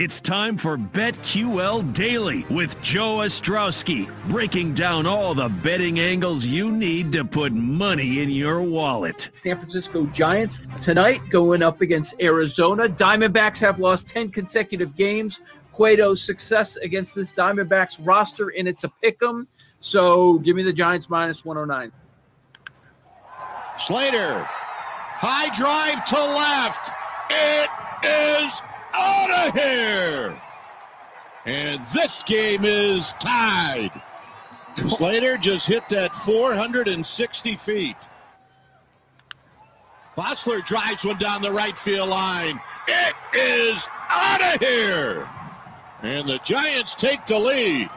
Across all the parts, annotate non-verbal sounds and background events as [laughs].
It's time for BetQL Daily with Joe Ostrowski, breaking down all the betting angles you need to put money in your wallet. San Francisco Giants tonight going up against Arizona. Diamondbacks have lost 10 consecutive games. Cueto's success against this Diamondbacks roster, and it's a pick 'em. So give me the Giants minus 109. Slater, high drive to left. It is out of here. And this game is tied. Slater just hit that 460 feet. Bossler drives one down the right field line. It is out of here. And the Giants take the lead.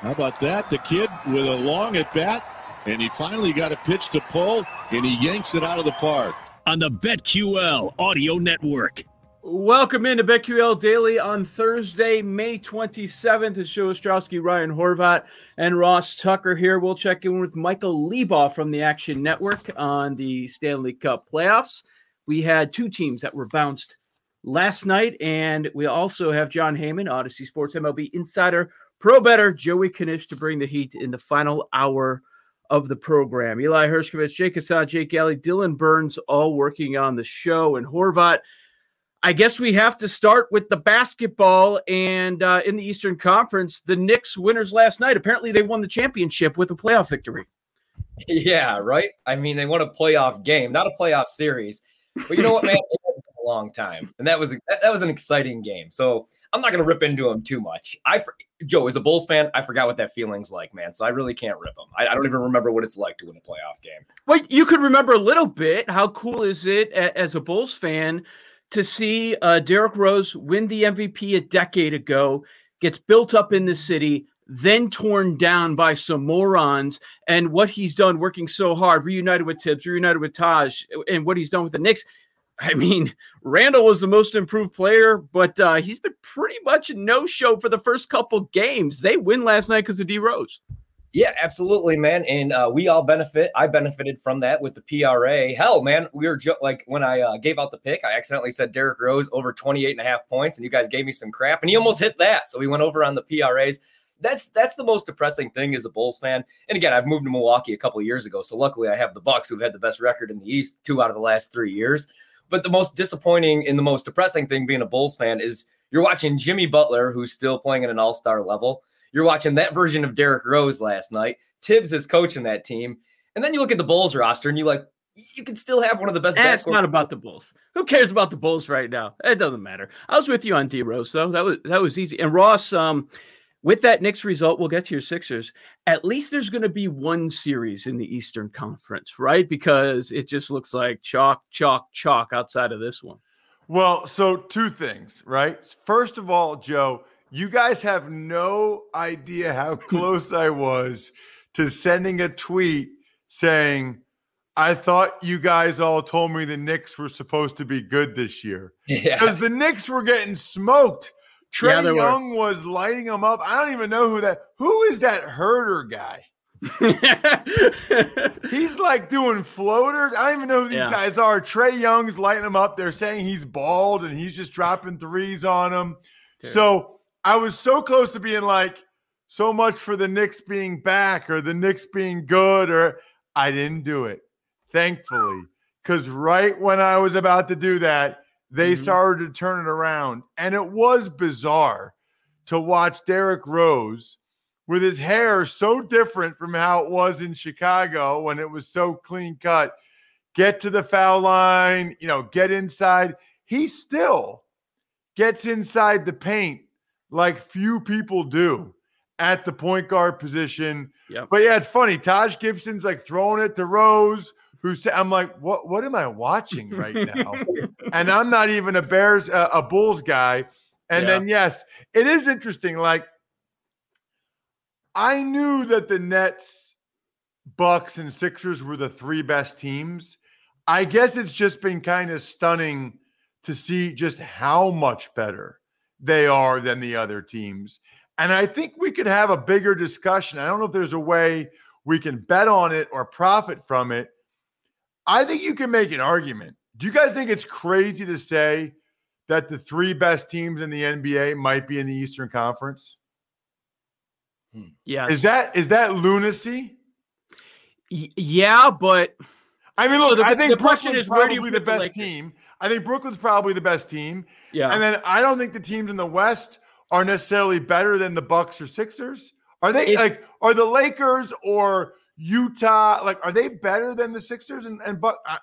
How about that? The kid with a long at bat, and he finally got a pitch to pull, and he yanks it out of the park. On the BetQL Audio Network. Welcome into BetQL Daily on Thursday, May 27th. It's Joe Ostrowski, Ryan Horvat, and Ross Tucker here. We'll check in with Michael Leboff from the Action Network on the Stanley Cup playoffs. We had two teams that were bounced last night, and we also have Jon Heyman, Audacy Sports MLB Insider, Pro Better, Joey Knish to bring the heat in the final hour of the program. Eli Hershkovich, Jake Hassan, Jake Alley, Dylan Burns, all working on the show, and Horvat – I guess we have to start with the basketball and uh, in the Eastern Conference, the Knicks winners last night. Apparently, they won the championship with a playoff victory. [laughs] Yeah, right. I mean, they won a playoff game, not a playoff series. But you know what, man? [laughs] A long time, and that was that, that was an exciting game. So I'm not going to rip into them too much. I Joe, is a Bulls fan, I forgot what that feeling's like, man. So I really can't rip them. I, I don't even remember what it's like to win a playoff game. Well, you could remember a little bit. How cool is it as a Bulls fan? To see uh, Derrick Rose win the MVP a decade ago, gets built up in the city, then torn down by some morons, and what he's done working so hard, reunited with Thibs, reunited with Taj, and what he's done with the Knicks. I mean, Randle was the most improved player, but uh, he's been pretty much no show for the first couple games. They win last night because of D Rose. Yeah, absolutely, man. And uh, we all benefit. I benefited from that with the PRA. Hell, man, we were jo- like when I uh, gave out the pick, I accidentally said Derrick Rose over 28 and a half points, and you guys gave me some crap, and he almost hit that. So we went over on the PRAs. That's that's the most depressing thing as a Bulls fan. And again, I've moved to Milwaukee a couple years ago, so luckily I have the Bucks who've had the best record in the East two out of the last three years. But the most disappointing and the most depressing thing being a Bulls fan is you're watching Jimmy Butler, who's still playing at an All Star level you're watching that version of Derrick Rose last night. Thibs is coaching that team. And then you look at the Bulls roster and you like, you can still have one of the best. Eh, it's not about the Bulls. Who cares about the Bulls right now? It doesn't matter. I was with you on D Rose though. That was that was easy. And Ross, um, with that Knicks result, we'll get to your Sixers. At least there's going to be one series in the Eastern Conference, right? Because it just looks like chalk, chalk, chalk outside of this one. Well, so two things, right? First of all, Joe, you guys have no idea how [laughs] close I was to sending a tweet saying, I thought you guys all told me the Knicks were supposed to be good this year. Yeah. Because the Knicks were getting smoked. Trae yeah, Young were. was lighting them up. I don't even know who that who is that Huerter guy? [laughs] he's like doing floaters. I don't even know who these yeah. guys are. Trae Young's lighting them up. They're saying he's bald and he's just dropping threes on them. Dude. So I was so close to being like, so much for the Knicks being back or the Knicks being good, or I didn't do it, thankfully. Because right when I was about to do that, they mm-hmm. started to turn it around. And it was bizarre to watch Derrick Rose with his hair so different from how it was in Chicago when it was so clean cut. Get to the foul line, you know, get inside. He still gets inside the paint like few people do at the point guard position. Yep. But yeah, it's funny. Taj Gibson's like throwing it to Rose, who's I'm like, what what am I watching right now? [laughs] and I'm not even a Bears uh, a Bulls guy. And Yeah. then yes, it is interesting. Like I knew that the Nets, Bucks, and Sixers were the three best teams. I guess it's just been kind of stunning to see just how much better they are than the other teams. And I think we could have a bigger discussion. I don't know if there's a way we can bet on it or profit from it. I think you can make an argument. Do you guys think it's crazy to say that the three best teams in the NBA might be in the Eastern Conference? Hmm. Yeah. Is that is that lunacy? Y- yeah, but I mean, So the- I think the question Brooklyn's is, where do you probably the put the best Lakers? team. I think Brooklyn's probably the best team. yeah. And then I don't think the teams in the West are necessarily better than the Bucks or Sixers. Are they If- like are the Lakers or Utah like are they better than the Sixers and, and Buck? I,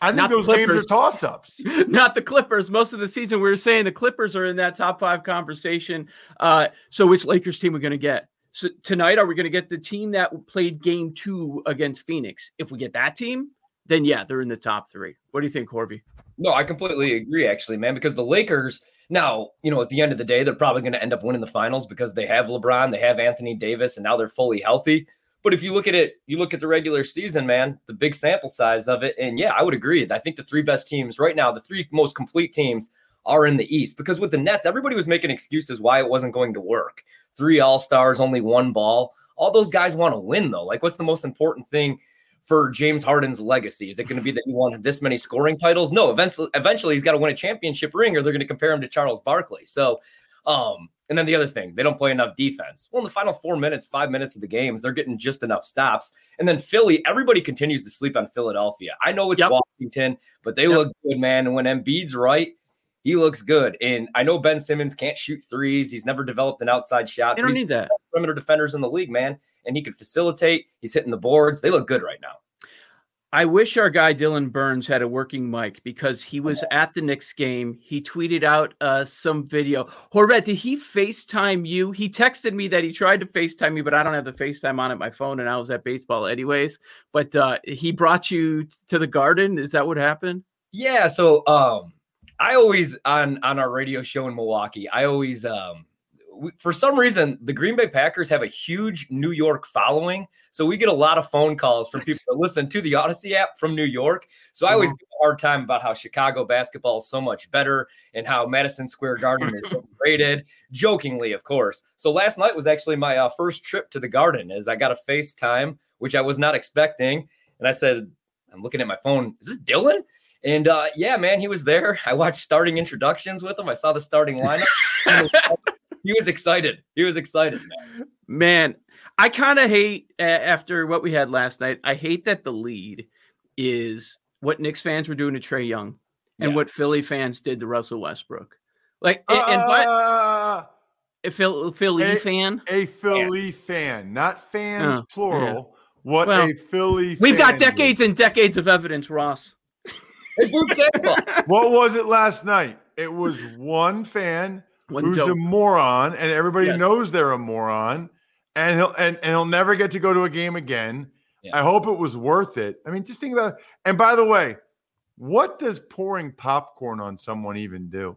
I think those games are toss ups. [laughs] not the Clippers. Most of the season, we were saying the Clippers are in that top five conversation. Uh, so, which Lakers team are going to get? So tonight, are we going to get the team that played Game Two against Phoenix? If we get that team, then yeah, they're in the top three. What do you think, Corby? No, I completely agree, actually, man, because the Lakers, now, you know, at the end of the day, they're probably going to end up winning the finals because they have LeBron, they have Anthony Davis, and now they're fully healthy. But if you look at it, you look at the regular season, man, the big sample size of it. And yeah, I would agree. I think the three best teams right now, the three most complete teams are in the East because with the Nets, everybody was making excuses why it wasn't going to work. Three All Stars, only one ball. All those guys want to win, though. Like, what's the most important thing for James Harden's legacy? Is it going to be that he won this many scoring titles? No, eventually, eventually he's got to win a championship ring, or they're going to compare him to Charles Barkley. So, um, and then the other thing, they don't play enough defense. Well, in the final four minutes, five minutes of the games, they're getting just enough stops. And then Philly, everybody continues to sleep on Philadelphia. I know it's Yep. Washington, but they Yep. look good, man. And when Embiid's right, he looks good. And I know Ben Simmons can't shoot threes. He's never developed an outside shot. They don't need that. perimeter defenders in the league, man. And he could facilitate. He's hitting the boards. They look good right now. I wish our guy Dylan Burns had a working mic because he was at the Knicks game. He tweeted out uh, some video. Horvat, did he FaceTime you? He texted me that he tried to FaceTime me, but I don't have the FaceTime on at my phone, and I was at baseball anyways. But uh, he brought you to the garden. Is that what happened? Yeah, so um I always on on our radio show in Milwaukee, I always um we, for some reason the Green Bay Packers have a huge New York following. So we get a lot of phone calls from people that listen to the Audacy app from New York. So I always give a hard time about how Chicago basketball is so much better and how Madison Square Garden is [laughs] overrated, jokingly, of course. So last night was actually my uh, first trip to the Garden as I got a FaceTime, which I was not expecting. And I said, I'm looking at my phone. Is this Dylan? And uh, yeah, man, he was there. I watched starting introductions with him. I saw the starting lineup. [laughs] he was excited. He was excited, man. Man, I kind of hate a- after what we had last night. I hate that the lead is what Knicks fans were doing to Trae Young and Yeah. what Philly fans did to Russell Westbrook. Like, and, and but Uh, a Phil, Philly Hey, fan. a Philly fan, not fans Oh, plural. What Well, a Philly We've got fan did. decades and decades of evidence, Ross. Hey, Boot Santa. What was it last night? It was one fan One who's a moron, and everybody Yes. knows they're a moron, and he'll and, and he'll never get to go to a game again. Yeah. I hope it was worth it. I mean, just think about. It. And by the way, what does pouring popcorn on someone even do?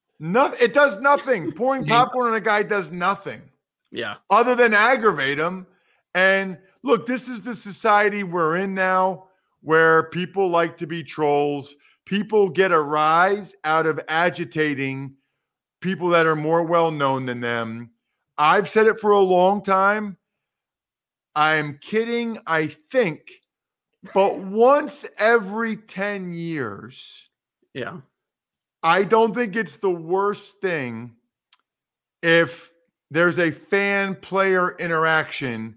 No, it does nothing. [laughs] Pouring popcorn on a guy does nothing. Yeah. Other than aggravate him. And look, this is the society we're in now where people like to be trolls. People get a rise out of agitating people that are more well known than them. I've said it for a long time. I'm kidding, I think, but once every 10 years. Yeah I don't think it's the worst thing if there's a fan player interaction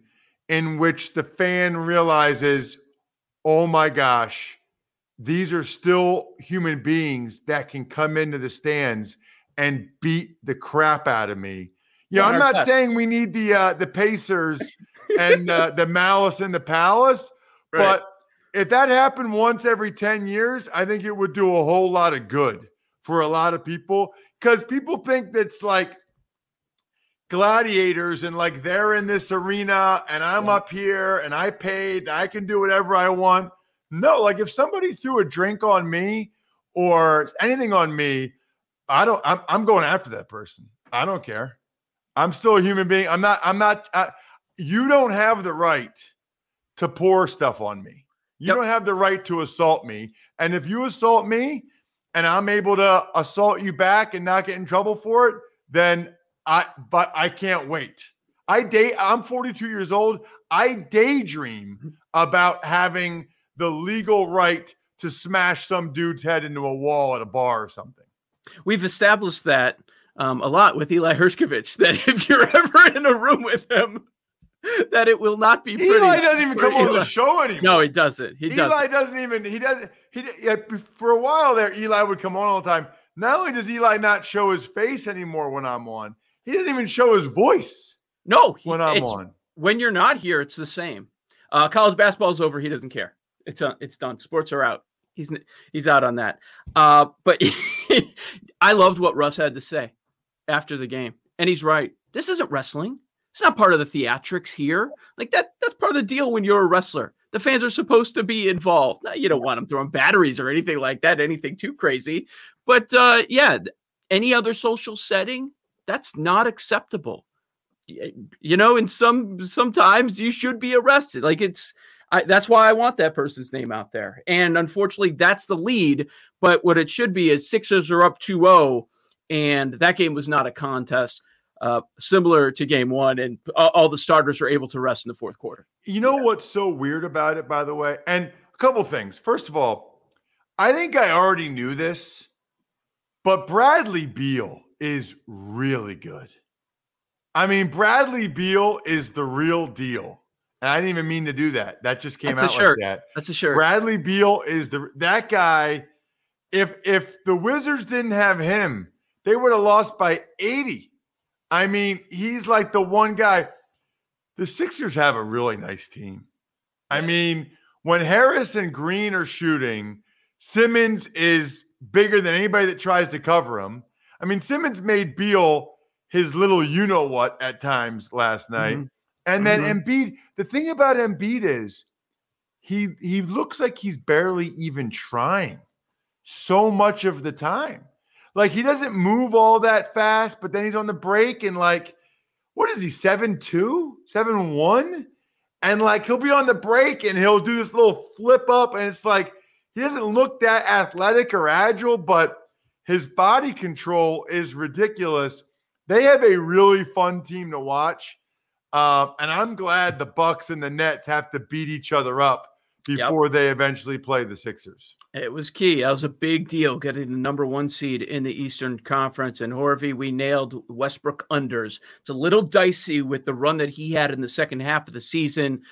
in which the fan realizes, oh my gosh, these are still human beings that can come into the stands and beat the crap out of me. Yeah, I'm not test. saying we need the uh, the Pacers and uh, [laughs] the Malice in the Palace, right. but if that happened once every 10 years, I think it would do a whole lot of good for a lot of people because people think that's like gladiators and like they're in this arena and I'm yeah. up here and I paid, I can do whatever I want. No, like if somebody threw a drink on me or anything on me, I don't, I'm, I'm going after that person. I don't care. I'm still a human being. I'm not, I'm not, I, you don't have the right to pour stuff on me. You yep. don't have the right to assault me. And if you assault me, and I'm able to assault you back and not get in trouble for it, then I but I can't wait. I date I'm 42 years old. I daydream about having the legal right to smash some dude's head into a wall at a bar or something. We've established that um, a lot with Eli Hershkovich that if you're [laughs] ever in a room with him, [laughs] that it will not be pretty. Eli doesn't even come Eli. on the show anymore. No, he doesn't. He Eli doesn't. Eli doesn't even. He doesn't. He yeah, for a while there, Eli would come on all the time. Not only does Eli not show his face anymore when I'm on, he doesn't even show his voice. No, when I'm on. When you're not here, it's the same. Uh, college basketball's over. He doesn't care. It's uh, it's done. Sports are out. He's he's out on that. Uh, but [laughs] I loved what Russ had to say after the game, and he's right. This isn't wrestling. It's not part of the theatrics here. Like that, that's part of the deal when you're a wrestler. The fans are supposed to be involved. Now, you don't want them throwing batteries or anything like that, anything too crazy. But uh, yeah, any other social setting, that's not acceptable. You know, and some sometimes you should be arrested. Like it's I, that's why I want that person's name out there. And unfortunately, that's the lead. But what it should be is Sixers are up 2 0, and that game was not a contest uh, similar to game one, and all the starters are able to rest in the fourth quarter. You know yeah. what's so weird about it, by the way? And a couple things. First of all, I think I already knew this, but Bradley Beal is really good. I mean, Bradley Beal is the real deal. And I didn't even mean to do that. That just came That's out like that. That's a shirt. Bradley Beal is the that guy. If if the Wizards didn't have him, they would have lost by 80. I mean, he's like the one guy. The Sixers have a really nice team. I mean, when Harris and Green are shooting, Simmons is bigger than anybody that tries to cover him. I mean, Simmons made Beal his little you know what at times last night. Mm-hmm. And then mm-hmm. Embiid, the thing about Embiid is he he looks like he's barely even trying so much of the time. Like he doesn't move all that fast, but then he's on the break and like, what is he, 7 2, 7 1? And like he'll be on the break and he'll do this little flip up. And it's like he doesn't look that athletic or agile, but his body control is ridiculous. They have a really fun team to watch. Uh, and I'm glad the Bucks and the Nets have to beat each other up before yep. they eventually play the Sixers. It was key. That was a big deal getting the number one seed in the Eastern Conference. And Horvey, we nailed Westbrook unders. It's a little dicey with the run that he had in the second half of the season.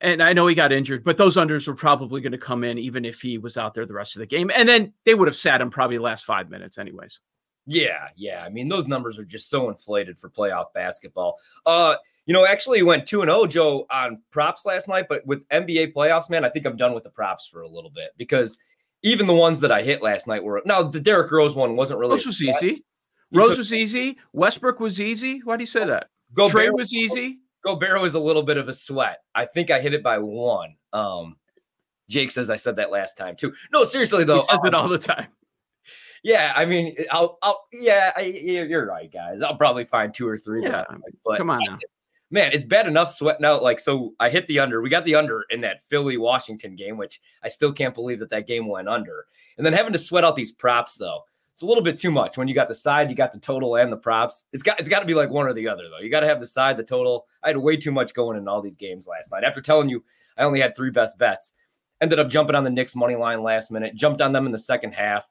And I know he got injured, but those unders were probably going to come in even if he was out there the rest of the game. And then they would have sat him probably the last five minutes, anyways. Yeah, yeah. I mean, those numbers are just so inflated for playoff basketball. Uh, you know, actually went 2 and 0 Joe on props last night, but with NBA playoffs, man, I think I'm done with the props for a little bit because even the ones that I hit last night were now the Derrick Rose one wasn't really Rose was easy. Rose took, was easy. Westbrook was easy. Why do you say that? Go Trey was easy. Gobert was a little bit of a sweat. I think I hit it by one. Um, Jake says I said that last time too. No, seriously though, he says um, it all the time. Yeah, I mean, I'll, I'll, yeah, I, you're right, guys. I'll probably find two or three. Yeah, but come on now. Man, it's bad enough sweating out. Like, so I hit the under. We got the under in that Philly Washington game, which I still can't believe that that game went under. And then having to sweat out these props, though, it's a little bit too much. When you got the side, you got the total and the props. It's got it's got to be like one or the other, though. You got to have the side, the total. I had way too much going in all these games last night. After telling you I only had three best bets, ended up jumping on the Knicks money line last minute, jumped on them in the second half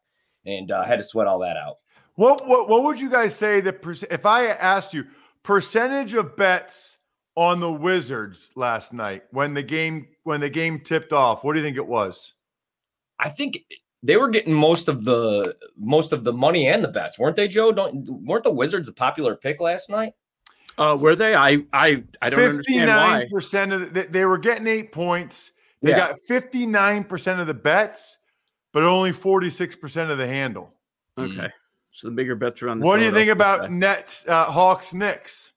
and uh, had to sweat all that out. What, what what would you guys say that if I asked you percentage of bets on the Wizards last night when the game when the game tipped off? What do you think it was? I think they were getting most of the most of the money and the bets, weren't they, Joe? Don't weren't the Wizards a popular pick last night? Uh, were they? I I I don't understand why. Percent of the, they were getting eight points. They yeah. got fifty nine percent of the bets but only 46% of the handle. Okay. Mm. So the bigger bets are on the What do you think about Nets, uh, Hawks, Knicks?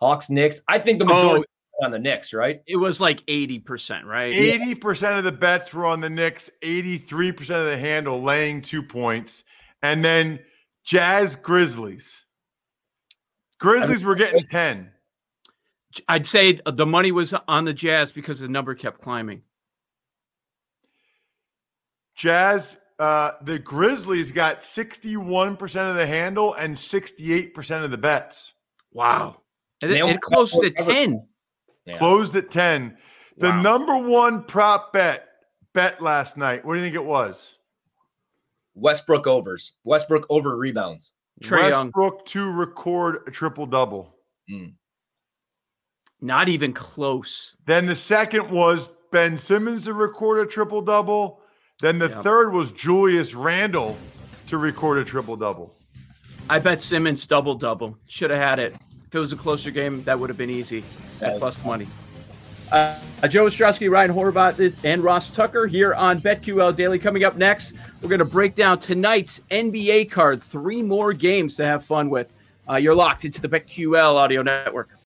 Hawks, Knicks. I think the majority oh, on the Knicks, right? It was like 80%, right? 80% of the bets were on the Knicks, 83% of the handle laying two points. And then Jazz Grizzlies. Grizzlies were getting 10. I'd say the money was on the Jazz because the number kept climbing. Jazz, uh, the Grizzlies got 61% of the handle and 68% of the bets. Wow. It, it closed at 10. Yeah. Closed at 10. The wow. number one prop bet bet last night. What do you think it was? Westbrook overs. Westbrook over rebounds. Trae Westbrook Young. to record a triple double. Mm. Not even close. Then the second was Ben Simmons to record a triple double. Then the yep. third was Julius Randle to record a triple double. I bet Simmons double double. Should have had it. If it was a closer game, that would have been easy at plus money. Uh, Joe Ostrowski, Ryan Horvat, and Ross Tucker here on BetQL Daily. Coming up next, we're going to break down tonight's NBA card. Three more games to have fun with. Uh, you're locked into the BetQL audio network.